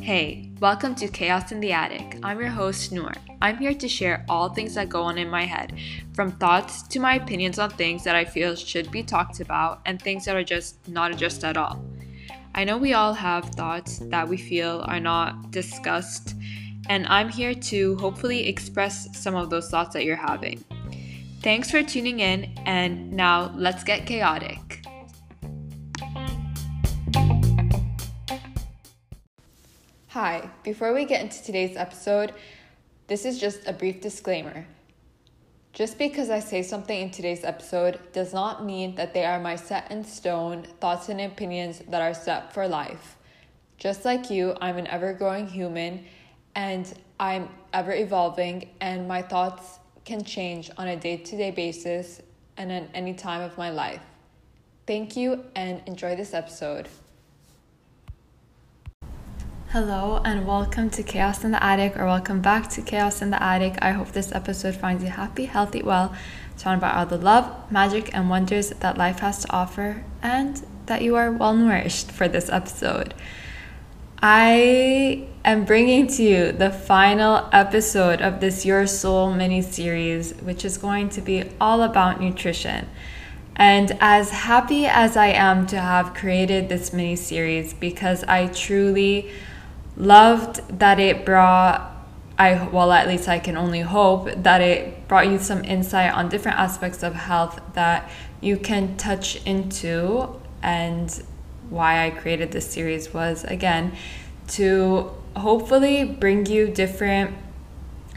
Hey, welcome to Chaos in the Attic. I'm your host, Noor. I'm here to share all things that go on in my head, from thoughts to my opinions on things that I feel should be talked about and things that are just not addressed at all. I know we all have thoughts that we feel are not discussed, and I'm here to hopefully express some of those thoughts that you're having. Thanks for tuning in, and now let's get chaotic. Hi, before we get into today's episode, this is just a brief disclaimer. Just because I say something in today's episode does not mean that they are my set in stone thoughts and opinions that are set for life. Just like you, I'm an ever growing human and I'm ever evolving, and my thoughts can change on a day to day basis and at any time of my life. Thank you and enjoy this episode. Hello and welcome to Chaos in the Attic, or welcome back to Chaos in the Attic. I hope this episode finds you happy, healthy, well, surrounded by all the love, magic, and wonders that life has to offer, and that you are well nourished for this episode. I am bringing to you the final episode of this Your Soul mini series, which is going to be all about nutrition. And as happy as I am to have created this mini series, because I truly loved that it brought I well at least I can only hope that it brought you some insight on different aspects of health that you can touch into and why I created this series was again to hopefully bring you different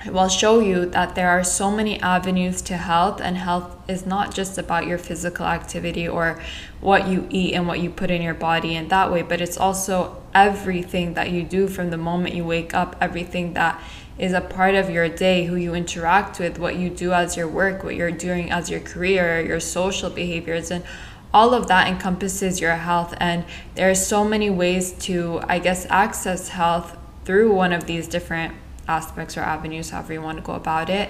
will show you that there are so many avenues to health, and health is not just about your physical activity or what you eat and what you put in your body in that way, but it's also everything that you do from the moment you wake up, everything that is a part of your day, who you interact with, what you do as your work, what you're doing as your career, your social behaviors, and all of that encompasses your health. And there are so many ways to, I guess, access health through one of these different aspects or avenues, however you want to go about it.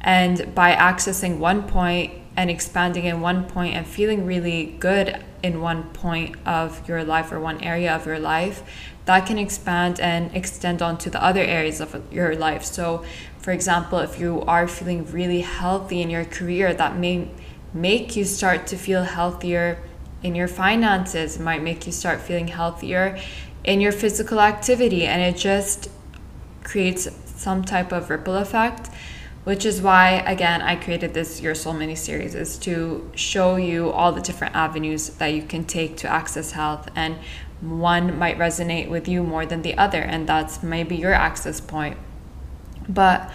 And by accessing one point and expanding in one point and feeling really good in one point of your life or one area of your life, that can expand and extend onto the other areas of your life. So, for example, if you are feeling really healthy in your career, that may make you start to feel healthier in your finances, it might make you start feeling healthier in your physical activity, and it just creates some type of ripple effect which is why again i created this your soul mini series is to show you all the different avenues that you can take to access health. And one might resonate with you more than the other and that's maybe your access point. But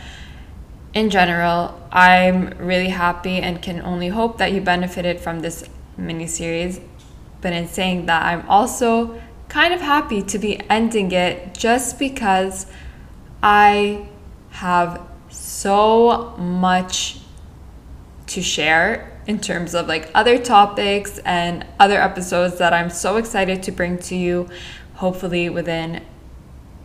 in general i'm really happy and can only hope that you benefited from this mini series but in saying that i'm also kind of happy to be ending it just because I have so much to share in terms of like other topics and other episodes that I'm so excited to bring to you, hopefully within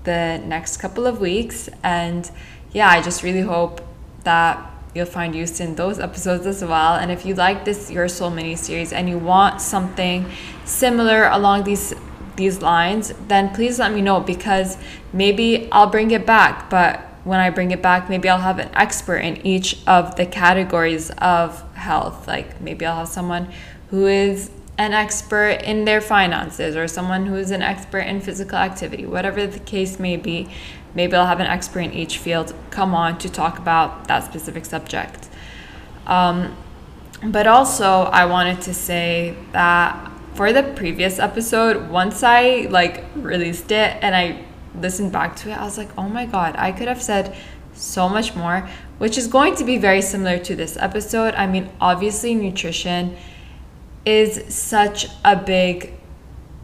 the next couple of weeks. And yeah, I just really hope that you'll find use in those episodes as well. And if you like this Your Soul mini series and you want something similar along these these lines, then please let me know because maybe I'll bring it back. But when I bring it back, maybe I'll have an expert in each of the categories of health. Like maybe I'll have someone who is an expert in their finances or someone who is an expert in physical activity, whatever the case may be. Maybe I'll have an expert in each field come on to talk about that specific subject. Um, but also, I wanted to say that for the previous episode, once I like released it and I listened back to it, I was like, oh my god, I could have said so much more, which is going to be very similar to this episode. I mean, obviously, nutrition is such a big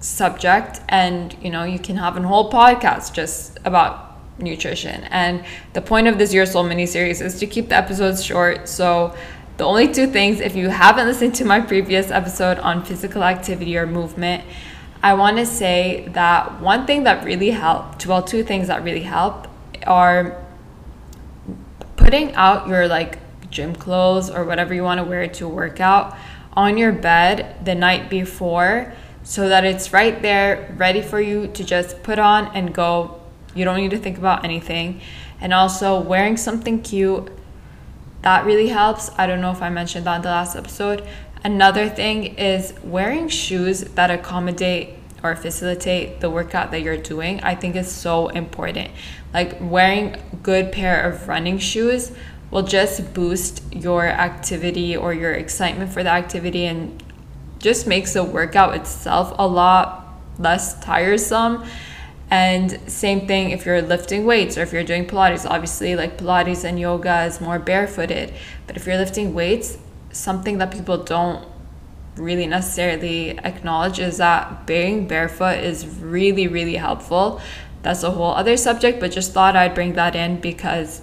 subject, and you know, you can have a whole podcast just about nutrition. And the point of this Your Soul mini series is to keep the episodes short. So the only two things, if you haven't listened to my previous episode on physical activity or movement, I want to say that one thing that really helped, well, two things that really help are putting out your like gym clothes or whatever you want to wear to work out on your bed the night before so that it's right there ready for you to just put on and go. You don't need to think about anything. And also wearing something cute that really helps. I don't know if I mentioned that in the last episode. Another thing is wearing shoes that accommodate or facilitate the workout that you're doing. I think is so important. Like wearing a good pair of running shoes will just boost your activity or your excitement for the activity and just makes the workout itself a lot less tiresome. And same thing if you're lifting weights or if you're doing Pilates. Obviously, like Pilates and yoga is more barefooted. But if you're lifting weights, something that people don't really necessarily acknowledge is that being barefoot is really, really helpful. That's a whole other subject, but just thought I'd bring that in because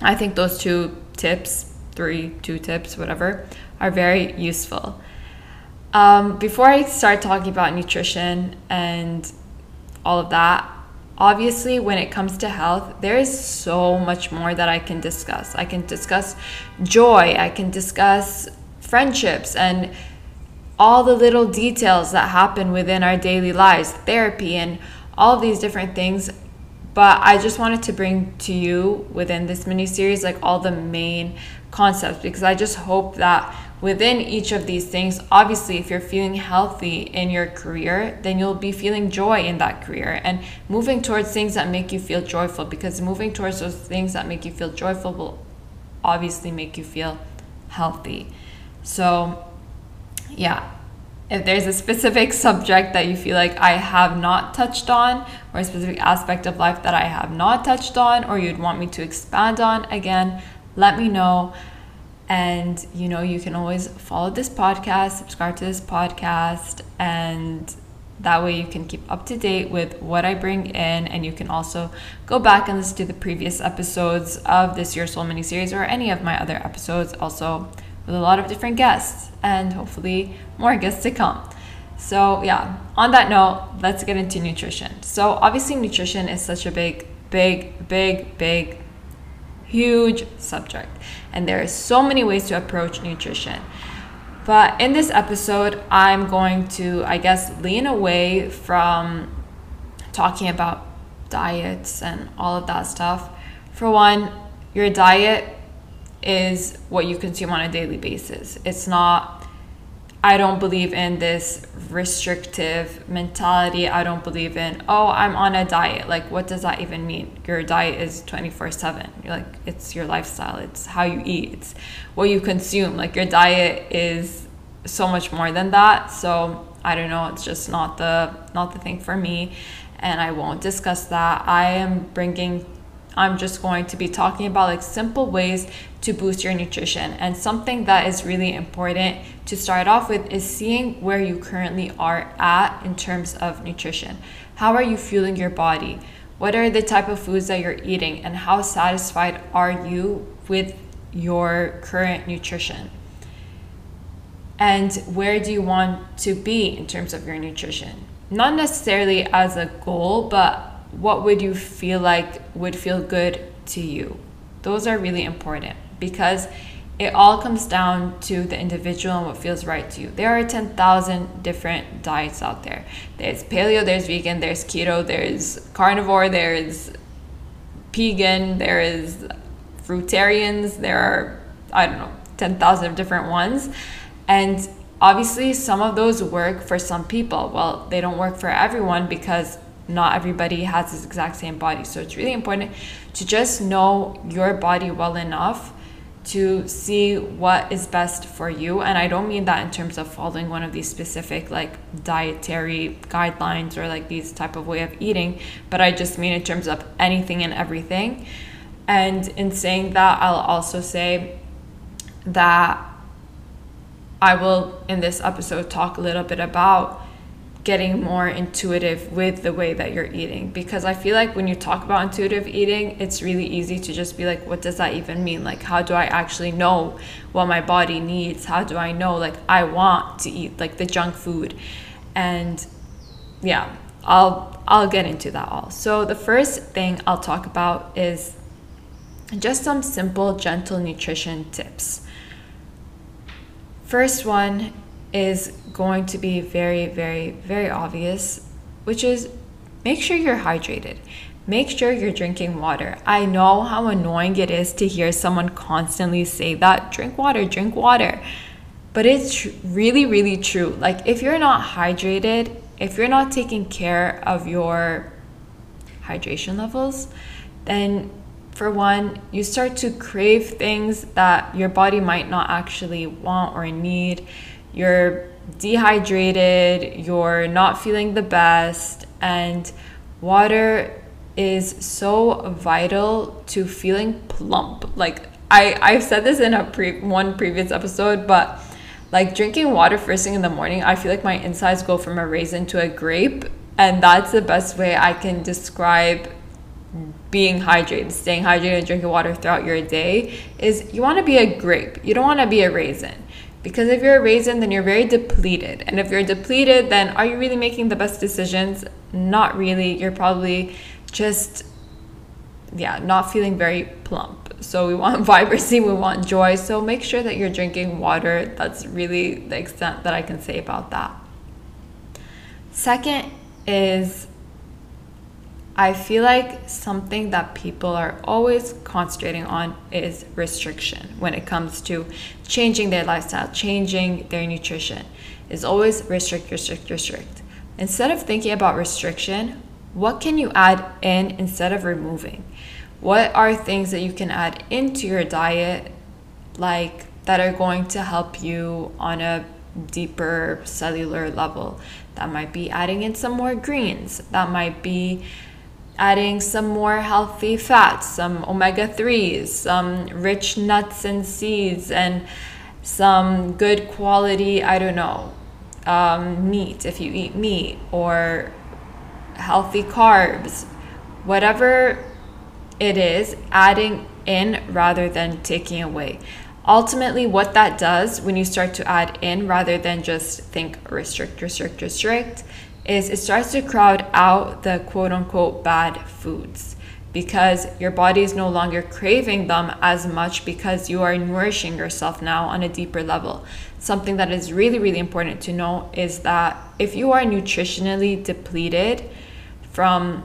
I think those two tips, three, two tips, whatever, are very useful. Um, before I start talking about nutrition and all of that, obviously, when it comes to health, there is so much more that I can discuss. I can discuss joy, I can discuss friendships, and all the little details that happen within our daily lives, therapy, and all these different things but I just wanted to bring to you within this mini series like all the main concepts because I just hope that within each of these things, obviously, if you're feeling healthy in your career, then you'll be feeling joy in that career and moving towards things that make you feel joyful because moving towards those things that make you feel joyful will obviously make you feel healthy. So, yeah, if there's a specific subject that you feel like I have not touched on, or a specific aspect of life that I have not touched on, or you'd want me to expand on, again, let me know. And you know, you can always follow this podcast, subscribe to this podcast, and that way you can keep up to date with what I bring in, and you can also go back and listen to the previous episodes of this Your Soul mini series or any of my other episodes. Also, with a lot of different guests and hopefully more guests to come. So, yeah, on that note, let's get into nutrition. So, obviously, nutrition is such a big, big, big, big, huge subject, and there are so many ways to approach nutrition. But in this episode, I'm going to, I guess, lean away from talking about diets and all of that stuff. For one, your diet is what you consume on a daily basis. It's not, I don't believe in this restrictive mentality. I don't believe in, oh, I'm on a diet. Like, what does that even mean? Your diet is 24 7. You're like, it's your lifestyle, it's how you eat, it's what you consume. Like, your diet is so much more than that. So, I don't know, it's just not the not the thing for me and I won't discuss that. I am bringing I'm just going to be talking about like simple ways to boost your nutrition. And something that is really important to start off with is seeing where you currently are at in terms of nutrition. How are you fueling your body? What are the type of foods that you're eating and how satisfied are you with your current nutrition? And where do you want to be in terms of your nutrition? Not necessarily as a goal, but what would you feel like would feel good to you? Those are really important because it all comes down to the individual and what feels right to you. There are 10,000 different diets out there. There's paleo, there's vegan, there's keto, there's carnivore, there's vegan, there is fruitarians, there are, I don't know, 10,000 different ones. And obviously, some of those work for some people. Well, they don't work for everyone because not everybody has this exact same body. So it's really important to just know your body well enough to see what is best for you. And I don't mean that in terms of following one of these specific like dietary guidelines or like these type of way of eating, but I just mean in terms of anything and everything. And in saying that, I'll also say that I will in this episode talk a little bit about getting more intuitive with the way that you're eating. Because i feel like when you talk about intuitive eating it's really easy to just be like what does that even mean? Like how do i actually know what my body needs? How do i know like i want to eat like the junk food? And yeah i'll i'll get into that all. So the first thing i'll talk about is just some simple gentle nutrition tips. First one is going to be very, very, very obvious, which is make sure you're hydrated. Make sure you're drinking water. I know how annoying it is to hear someone constantly say that drink water, drink water. But it's really, really true. Like, if you're not hydrated, if you're not taking care of your hydration levels, then for one, you start to crave things that your body might not actually want or need. You're dehydrated, you're not feeling the best, and water is so vital to feeling plump. Like I I've said this in a pre one previous episode, but like drinking water first thing in the morning, I feel like my insides go from a raisin to a grape, and that's the best way I can describe being hydrated, staying hydrated and drinking water throughout your day is you want to be a grape. You don't want to be a raisin. Because if you're a raisin, then you're very depleted. And if you're depleted, then are you really making the best decisions? Not really. You're probably just, yeah, not feeling very plump. So we want vibrancy, we want joy. So make sure that you're drinking water. That's really the extent that I can say about that. Second is I feel like something that people are always concentrating on is restriction when it comes to changing their lifestyle, changing their nutrition. Is always restrict, restrict, restrict. Instead of thinking about restriction, what can you add in instead of removing? What are things that you can add into your diet like that are going to help you on a deeper cellular level? That might be adding in some more greens. That might be adding some more healthy fats, some omega 3s, some rich nuts and seeds, and some good quality, I don't know, um, meat if you eat meat, or healthy carbs, whatever it is, adding in rather than taking away. Ultimately, what that does when you start to add in rather than just think restrict, restrict, restrict, is it starts to crowd out the quote unquote bad foods because your body is no longer craving them as much because you are nourishing yourself now on a deeper level. Something that is really, really important to know is that if you are nutritionally depleted from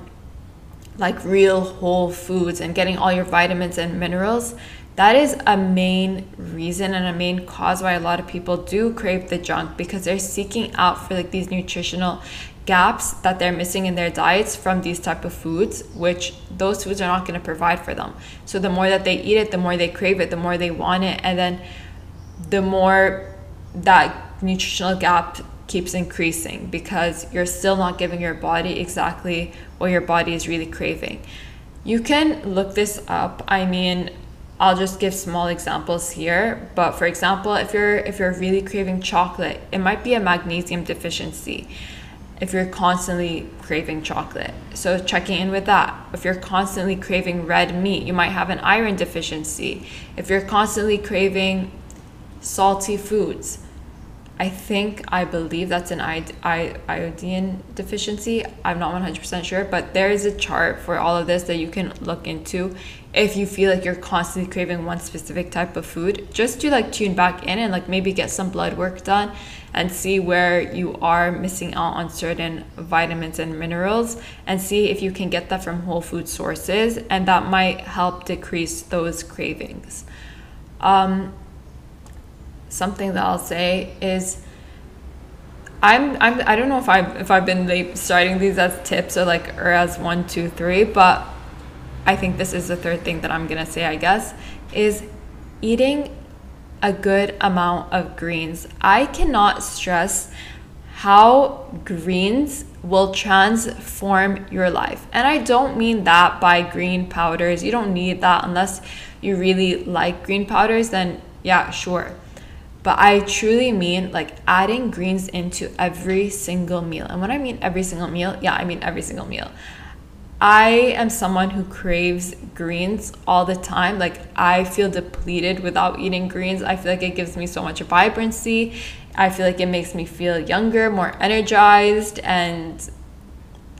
like real whole foods and getting all your vitamins and minerals, that is a main reason and a main cause why a lot of people do crave the junk because they're seeking out for like these nutritional gaps that they're missing in their diets from these type of foods which those foods are not going to provide for them. So the more that they eat it the more they crave it the more they want it and then the more that nutritional gap keeps increasing because you're still not giving your body exactly what your body is really craving. You can look this up. I mean I'll just give small examples here, but for example, if you're if you're really craving chocolate, it might be a magnesium deficiency. If you're constantly craving chocolate, so checking in with that. If you're constantly craving red meat, you might have an iron deficiency. If you're constantly craving salty foods, I think I believe that's an iodine deficiency. I'm not 100% sure, but there is a chart for all of this that you can look into if you feel like you're constantly craving one specific type of food. Just to like tune back in and like maybe get some blood work done and see where you are missing out on certain vitamins and minerals and see if you can get that from whole food sources and that might help decrease those cravings. Um, something that I'll say is I'm, I'm I don't know if I've if I've been like starting these as tips or like or as one two three but I think this is the third thing that I'm gonna say I guess is eating a good amount of greens I cannot stress how greens will transform your life and I don't mean that by green powders you don't need that unless you really like green powders then yeah sure but I truly mean like adding greens into every single meal. And when I mean every single meal, yeah, I mean every single meal. I am someone who craves greens all the time. Like, I feel depleted without eating greens. I feel like it gives me so much vibrancy. I feel like it makes me feel younger, more energized, and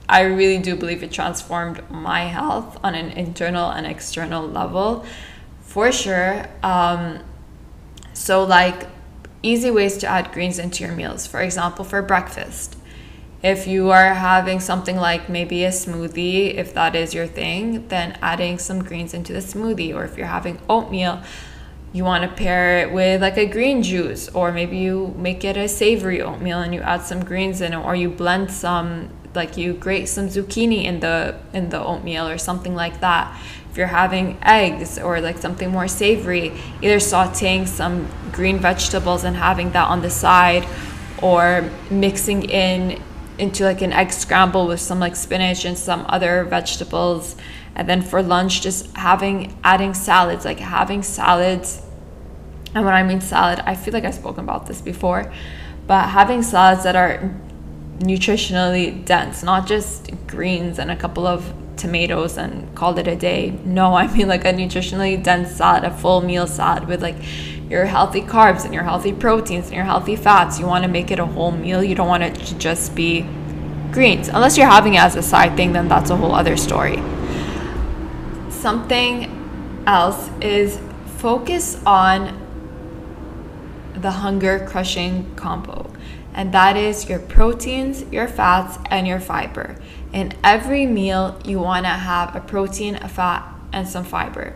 I really do believe it transformed my health on an internal and external level for sure. Um, so, like, easy ways to add greens into your meals. For example, for breakfast, if you are having something like maybe a smoothie, if that is your thing, then adding some greens into the smoothie. Or if you're having oatmeal, you want to pair it with like a green juice, or maybe you make it a savory oatmeal and you add some greens in it, or you blend some like you grate some zucchini in the in the oatmeal or something like that. If you're having eggs or like something more savory either sauteing some green vegetables and having that on the side or mixing in into like an egg scramble with some like spinach and some other vegetables. And then for lunch just having adding salads like having salads. And when i mean salad i feel like i've spoken about this before but having salads that are nutritionally dense not just greens and a couple of tomatoes and called it a day. No i mean like a nutritionally dense salad a full meal salad with like your healthy carbs and your healthy proteins and your healthy fats. You want to make it a whole meal. You don't want it to just be greens. Unless you're having it as a side thing, then that's a whole other story. Something else is focus on the hunger crushing combo. And that is your proteins, your fats, and your fiber. In every meal, you want to have a protein, a fat, and some fiber.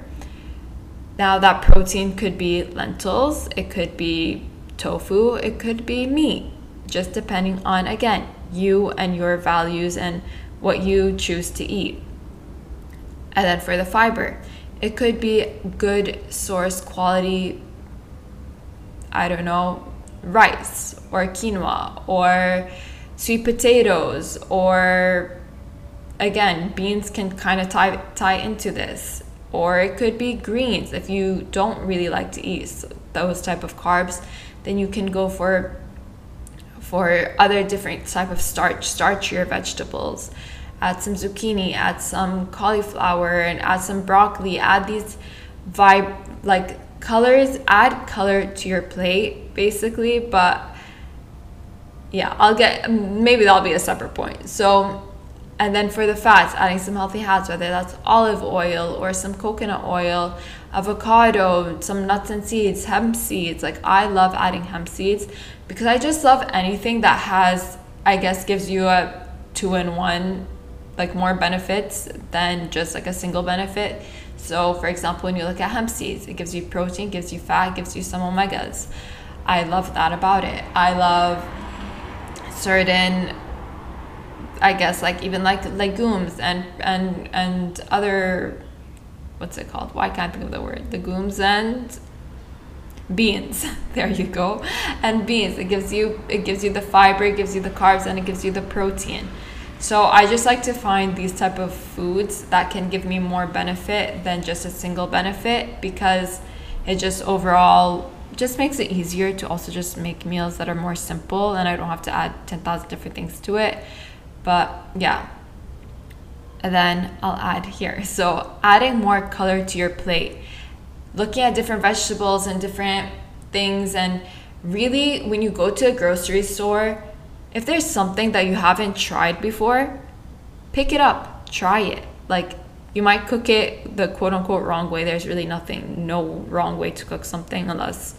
Now, that protein could be lentils, it could be tofu, it could be meat, just depending on, again, you and your values and what you choose to eat. And then for the fiber, it could be good source quality, I don't know, rice or quinoa or sweet potatoes or again, beans can kind of tie, tie into this or it could be greens. If you don't really like to eat those type of carbs then you can go for for other different type of starch starchier vegetables. Add some zucchini add some cauliflower and add some broccoli. Add these vibe like colors add color to your plate basically but yeah i'll get maybe that'll be a separate point. So and then for the fats, adding some healthy fats, whether that's olive oil or some coconut oil, avocado, some nuts and seeds, hemp seeds. Like I love adding hemp seeds because I just love anything that has, I guess, gives you a two in one, like more benefits than just like a single benefit. So, for example, when you look at hemp seeds, it gives you protein, gives you fat, gives you some omegas. I love that about it. I love certain I guess like even like legumes and and and other what's it called? Why can't I think of the word? Legumes and beans. there you go. And beans. It gives you it gives you the fiber, it gives you the carbs, and it gives you the protein. So I just like to find these type of foods that can give me more benefit than just a single benefit because it just overall just makes it easier to also just make meals that are more simple and I don't have to add 10,000 different things to it. But yeah. And then I'll add here. So adding more color to your plate. Looking at different vegetables and different things and really when you go to a grocery store, if there's something that you haven't tried before, pick it up, try it. Like you might cook it the quote unquote wrong way. There's really nothing, no wrong way to cook something unless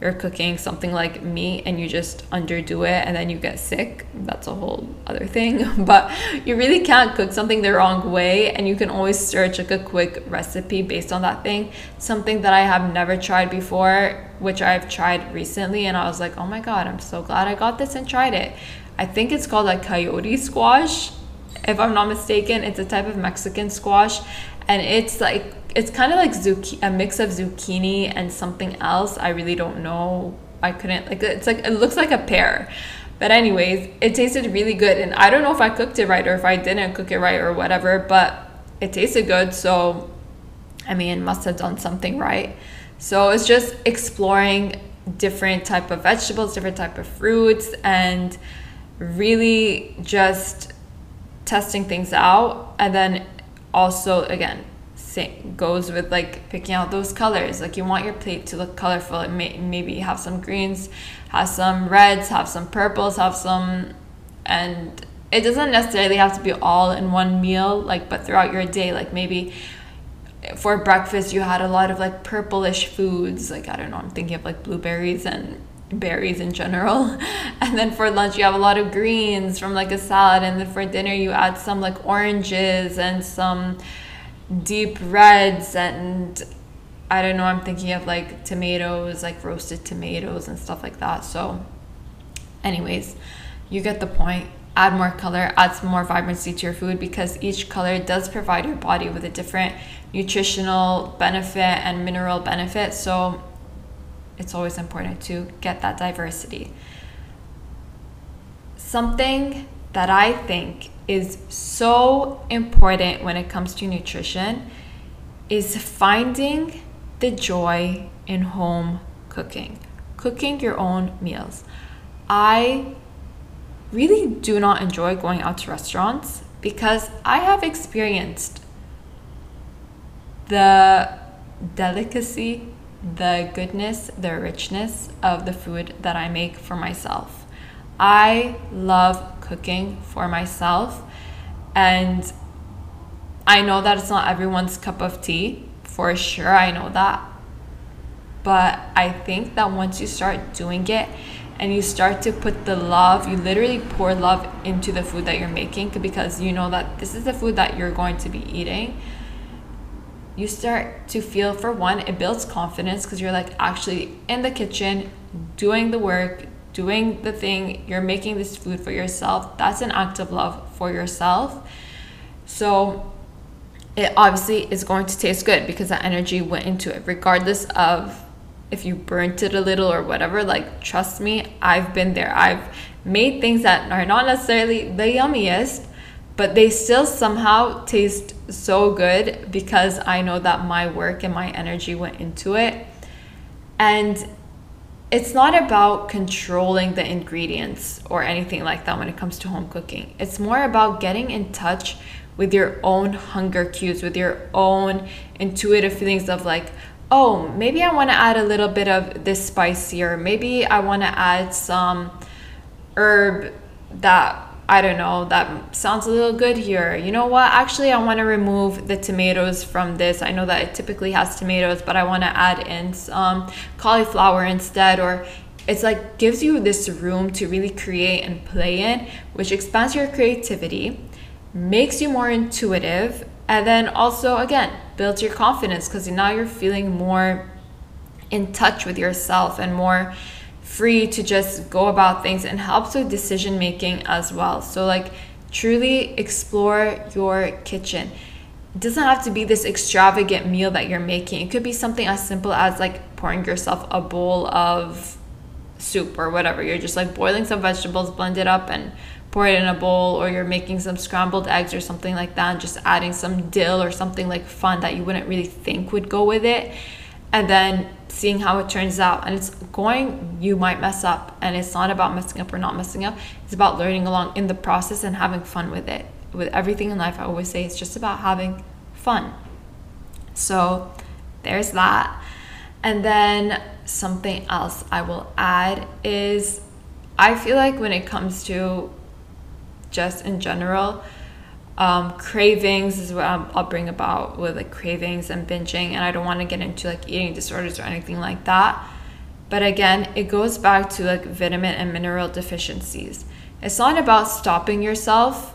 you're cooking something like meat and you just underdo it and then you get sick, that's a whole other thing. But you really can't cook something the wrong way and you can always search like a quick recipe based on that thing. Something that I have never tried before, which I've tried recently and I was like, "Oh my god, I'm so glad I got this and tried it." I think it's called like chayote squash. If I'm not mistaken, it's a type of Mexican squash and it's like it's kind of like a mix of zucchini and something else. I really don't know. I couldn't like it's like it looks like a pear. But anyways, it tasted really good and I don't know if I cooked it right or if I didn't cook it right or whatever, but it tasted good, so I mean, must have done something right. So it's just exploring different type of vegetables, different type of fruits and really just testing things out and then also again goes with like picking out those colors. Like you want your plate to look colorful. It may, maybe have some greens have some reds have some purples have some and it doesn't necessarily have to be all in one meal like but throughout your day like maybe for breakfast you had a lot of like purplish foods. Like i don't know i'm thinking of like blueberries and berries in general. And then for lunch, you have a lot of greens from like a salad. And then for dinner, you add some like oranges and some deep reds. And I don't know, I'm thinking of like tomatoes, like roasted tomatoes and stuff like that. So, anyways, you get the point. Add more color, add some more vibrancy to your food because each color does provide your body with a different nutritional benefit and mineral benefit. So, it's always important to get that diversity. Something that I think is so important when it comes to nutrition is finding the joy in home cooking, cooking your own meals. I really do not enjoy going out to restaurants because I have experienced the delicacy the goodness, the richness of the food that I make for myself. I love cooking for myself, and I know that it's not everyone's cup of tea, for sure, I know that. But I think that once you start doing it and you start to put the love, you literally pour love into the food that you're making because you know that this is the food that you're going to be eating you start to feel for one it builds confidence because you're like actually in the kitchen doing the work doing the thing you're making this food for yourself. That's an act of love for yourself. So it obviously is going to taste good because that energy went into it. Regardless of if you burnt it a little or whatever like trust me i've been there. I've made things that are not necessarily the yummiest but they still somehow taste so good because I know that my work and my energy went into it. And it's not about controlling the ingredients or anything like that when it comes to home cooking. It's more about getting in touch with your own hunger cues, with your own intuitive feelings of like, oh, maybe I want to add a little bit of this spice here. Maybe I want to add some herb that I don't know, that sounds a little good here. You know what? Actually, I want to remove the tomatoes from this. I know that it typically has tomatoes, but I want to add in some cauliflower instead. Or it's like gives you this room to really create and play in, which expands your creativity, makes you more intuitive, and then also, again, builds your confidence because now you're feeling more in touch with yourself and more free to just go about things and helps with decision making as well. So, like, truly explore your kitchen. It doesn't have to be this extravagant meal that you're making. It could be something as simple as like pouring yourself a bowl of soup or whatever. You're just like boiling some vegetables, blend it up, and pour it in a bowl, or you're making some scrambled eggs or something like that, and just adding some dill or something like fun that you wouldn't really think would go with it. And then seeing how it turns out. And it's going you might mess up. And it's not about messing up or not messing up. It's about learning along in the process and having fun with it. With everything in life i always say it's just about having fun. So there's that. And then something else i will add is i feel like when it comes to just in general um, cravings is what I'll, I'll bring about with like cravings and binging and i don't want to get into like eating disorders or anything like that. But again it goes back to like vitamin and mineral deficiencies. It's not about stopping yourself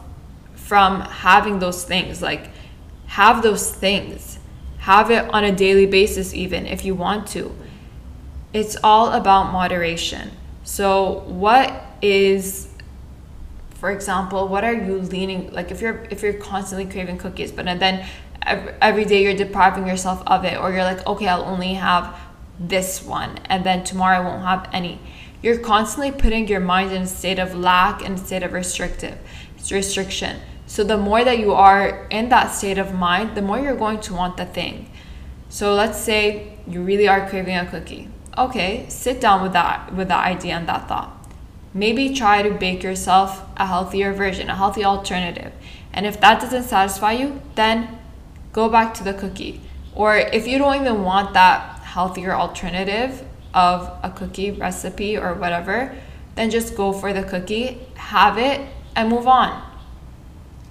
from having those things like have those things. Have it on a daily basis even if you want to. It's all about moderation. So what is for example what are you leaning like if you're if you're constantly craving cookies but then every day you're depriving yourself of it or you're like okay i'll only have this one and then tomorrow i won't have any. You're constantly putting your mind in a state of lack and a state of restrictive restriction. So the more that you are in that state of mind the more you're going to want the thing. So let's say you really are craving a cookie. Okay sit down with that with that idea and that thought maybe try to bake yourself a healthier version, a healthy alternative. And if that doesn't satisfy you, then go back to the cookie. Or if you don't even want that healthier alternative of a cookie recipe or whatever, then just go for the cookie, have it, and move on.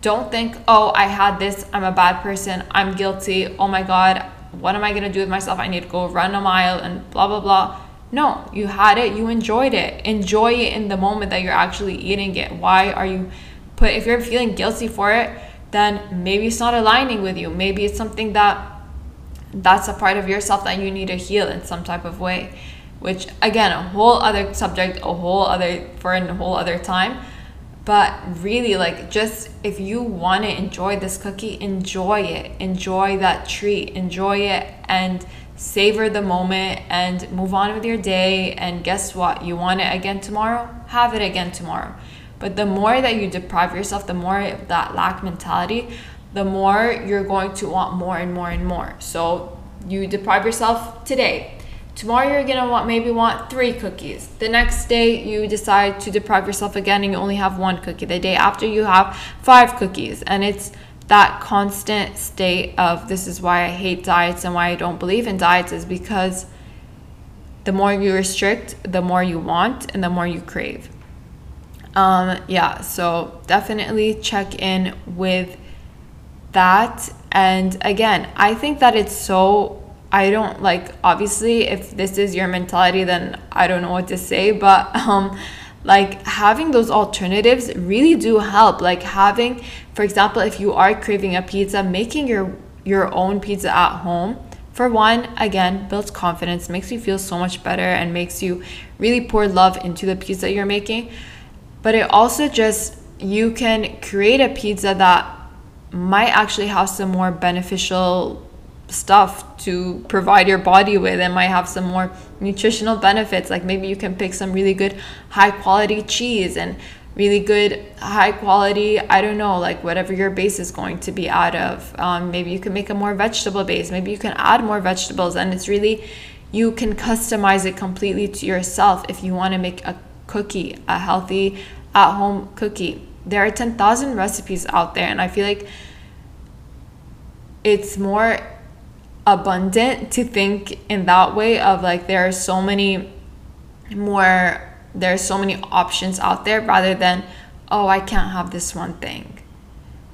Don't think, oh, I had this, I'm a bad person, I'm guilty, oh my God, what am I gonna do with myself? I need to go run a mile and blah, blah, blah. No, you had it, you enjoyed it. Enjoy it in the moment that you're actually eating it. Why are you put if you're feeling guilty for it, then maybe it's not aligning with you. Maybe it's something that that's a part of yourself that you need to heal in some type of way. Which again, a whole other subject, a whole other for a whole other time. But really, like, just if you want to enjoy this cookie, enjoy it. Enjoy that treat. Enjoy it and savor the moment and move on with your day. And guess what? You want it again tomorrow? Have it again tomorrow. But the more that you deprive yourself, the more that lack mentality, the more you're going to want more and more and more. So you deprive yourself today. Tomorrow you're gonna want maybe want three cookies. The next day you decide to deprive yourself again and you only have one cookie. The day after you have five cookies. And it's that constant state of this is why I hate diets and why I don't believe in diets is because the more you restrict, the more you want and the more you crave. Um, yeah, so definitely check in with that. And again, I think that it's so I don't like obviously if this is your mentality then I don't know what to say but um like having those alternatives really do help like having for example if you are craving a pizza making your your own pizza at home for one again builds confidence makes you feel so much better and makes you really pour love into the pizza you're making. But it also just you can create a pizza that might actually have some more beneficial stuff to provide your body with. And might have some more nutritional benefits like maybe you can pick some really good high quality cheese and really good high quality i don't know like whatever your base is going to be out of. Um, maybe you can make a more vegetable base. Maybe you can add more vegetables and it's really you can customize it completely to yourself if you want to make a cookie a healthy at home cookie. There are 10,000 recipes out there and i feel like it's more abundant to think in that way of like there are so many more there's so many options out there rather than oh I can't have this one thing.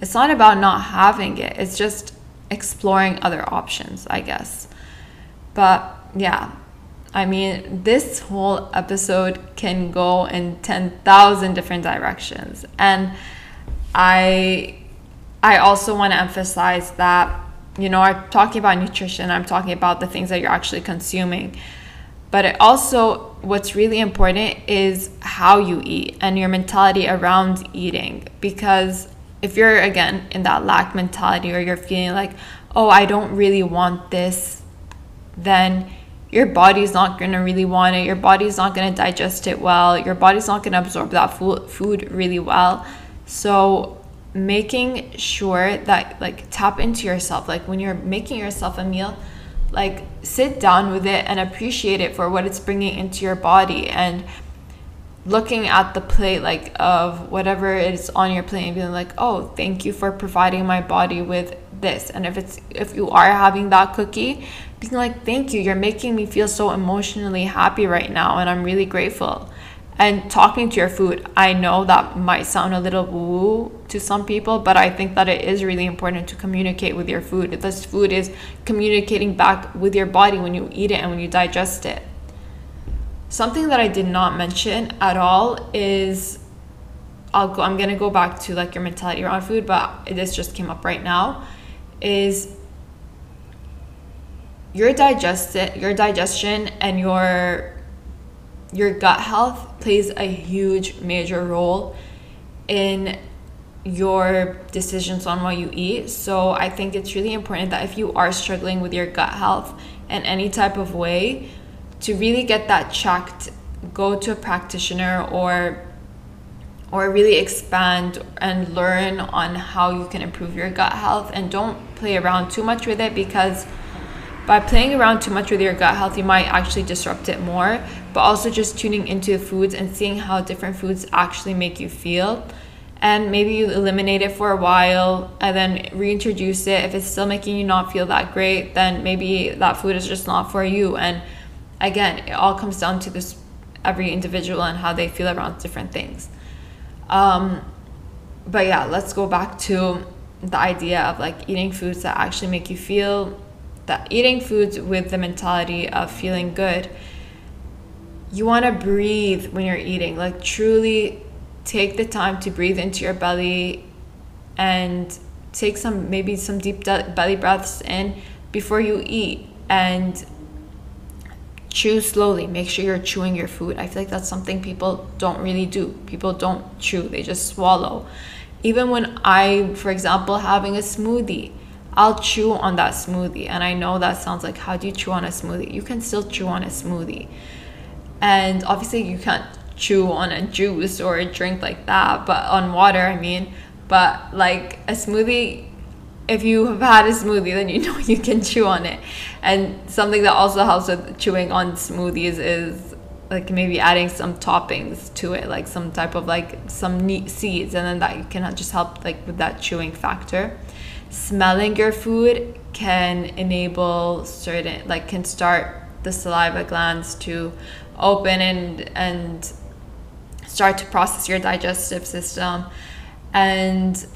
It's not about not having it. It's just exploring other options, I guess. But yeah, I mean, this whole episode can go in 10,000 different directions. And I I also want to emphasize that you know, I'm talking about nutrition, I'm talking about the things that you're actually consuming. But it also, what's really important is how you eat and your mentality around eating. Because if you're, again, in that lack mentality or you're feeling like, oh, I don't really want this, then your body's not going to really want it. Your body's not going to digest it well. Your body's not going to absorb that food really well. So making sure that like tap into yourself like when you're making yourself a meal like sit down with it and appreciate it for what it's bringing into your body and looking at the plate like of whatever is on your plate and being like oh thank you for providing my body with this. And if it's if you are having that cookie being like thank you. You're making me feel so emotionally happy right now and i'm really grateful and talking to your food. I know that might sound a little woo to some people, but I think that it is really important to communicate with your food. This food is communicating back with your body when you eat it and when you digest it. Something that I did not mention at all is I'll go I'm to go back to like your mentality around food, but this just came up right now is your digest your digestion and your your gut health plays a huge major role in your decisions on what you eat. So I think it's really important that if you are struggling with your gut health in any type of way, to really get that checked, go to a practitioner or or really expand and learn on how you can improve your gut health and don't play around too much with it because by playing around too much with your gut health, you might actually disrupt it more. But also just tuning into foods and seeing how different foods actually make you feel. And maybe you eliminate it for a while and then reintroduce it. If it's still making you not feel that great, then maybe that food is just not for you. And again, it all comes down to this every individual and how they feel around different things. Um, but yeah, let's go back to the idea of like eating foods that actually make you feel that eating foods with the mentality of feeling good you want to breathe when you're eating. Like, truly take the time to breathe into your belly and take some, maybe some deep belly breaths in before you eat. And chew slowly. Make sure you're chewing your food. I feel like that's something people don't really do. People don't chew, they just swallow. Even when I, for example, having a smoothie, I'll chew on that smoothie. And I know that sounds like, how do you chew on a smoothie? You can still chew on a smoothie. And obviously, you can't chew on a juice or a drink like that, but on water, I mean. But like a smoothie, if you have had a smoothie, then you know you can chew on it. And something that also helps with chewing on smoothies is like maybe adding some toppings to it, like some type of like some neat seeds, and then that can just help like with that chewing factor. Smelling your food can enable certain like can start the saliva glands to open and and start to process your digestive system. And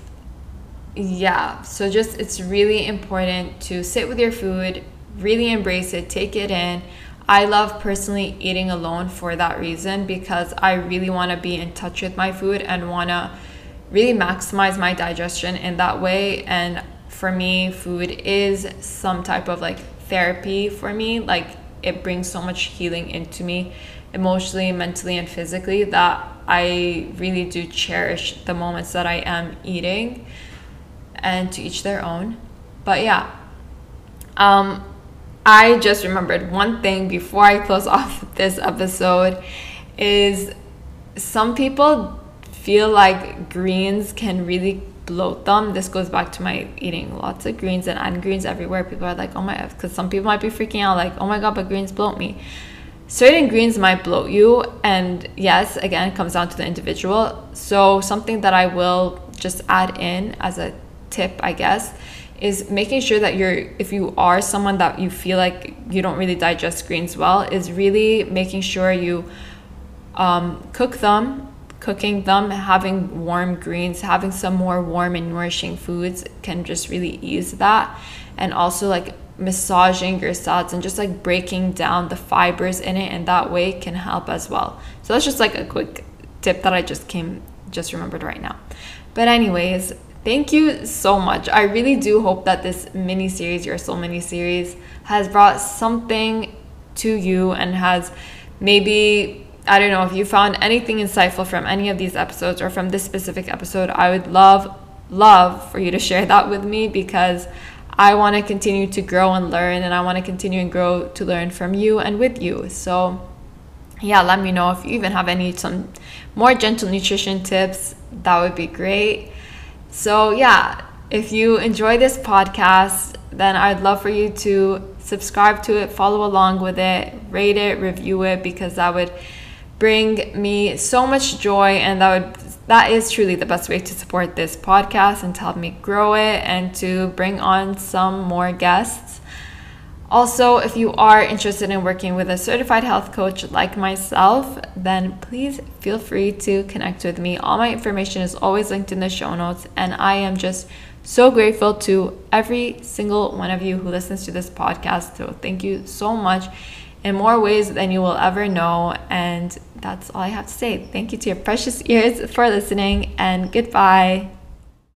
yeah so just it's really important to sit with your food really embrace it take it in. I love personally eating alone for that reason because i really want to be in touch with my food and want to really maximize my digestion in that way. And for me food is some type of like therapy for me like it brings so much healing into me emotionally, mentally, and physically that I really do cherish the moments that I am eating and to each their own. But yeah, um, I just remembered one thing before I close off this episode is some people feel like greens can really bloat them. This goes back to my eating lots of greens and adding greens everywhere. People are like, oh my, because some people might be freaking out, like, oh my god, but greens bloat me. Certain greens might bloat you, and yes, again, it comes down to the individual. So, something that I will just add in as a tip, I guess, is making sure that you're, if you are someone that you feel like you don't really digest greens well, is really making sure you um, cook them cooking them, having warm greens, having some more warm and nourishing foods can just really ease that. And also, like massaging your salads and just like breaking down the fibers in it, and that way can help as well. So, that's just like a quick tip that I just came, just remembered right now. But, anyways, thank you so much. I really do hope that this mini series, your soul mini series, has brought something to you and has maybe I don't know if you found anything insightful from any of these episodes or from this specific episode. I would love, love for you to share that with me because I want to continue to grow and learn, and I want to continue and grow to learn from you and with you. So, yeah, let me know if you even have any some more gentle nutrition tips. That would be great. So, yeah, if you enjoy this podcast, then I'd love for you to subscribe to it, follow along with it, rate it, review it, because that would bring me so much joy and that would that is truly the best way to support this podcast and to help me grow it and to bring on some more guests. Also, if you are interested in working with a certified health coach like myself, then please feel free to connect with me. All my information is always linked in the show notes, and I am just so grateful to every single one of you who listens to this podcast. So, thank you so much in more ways than you will ever know. And that's all I have to say. Thank you to your precious ears for listening, and goodbye.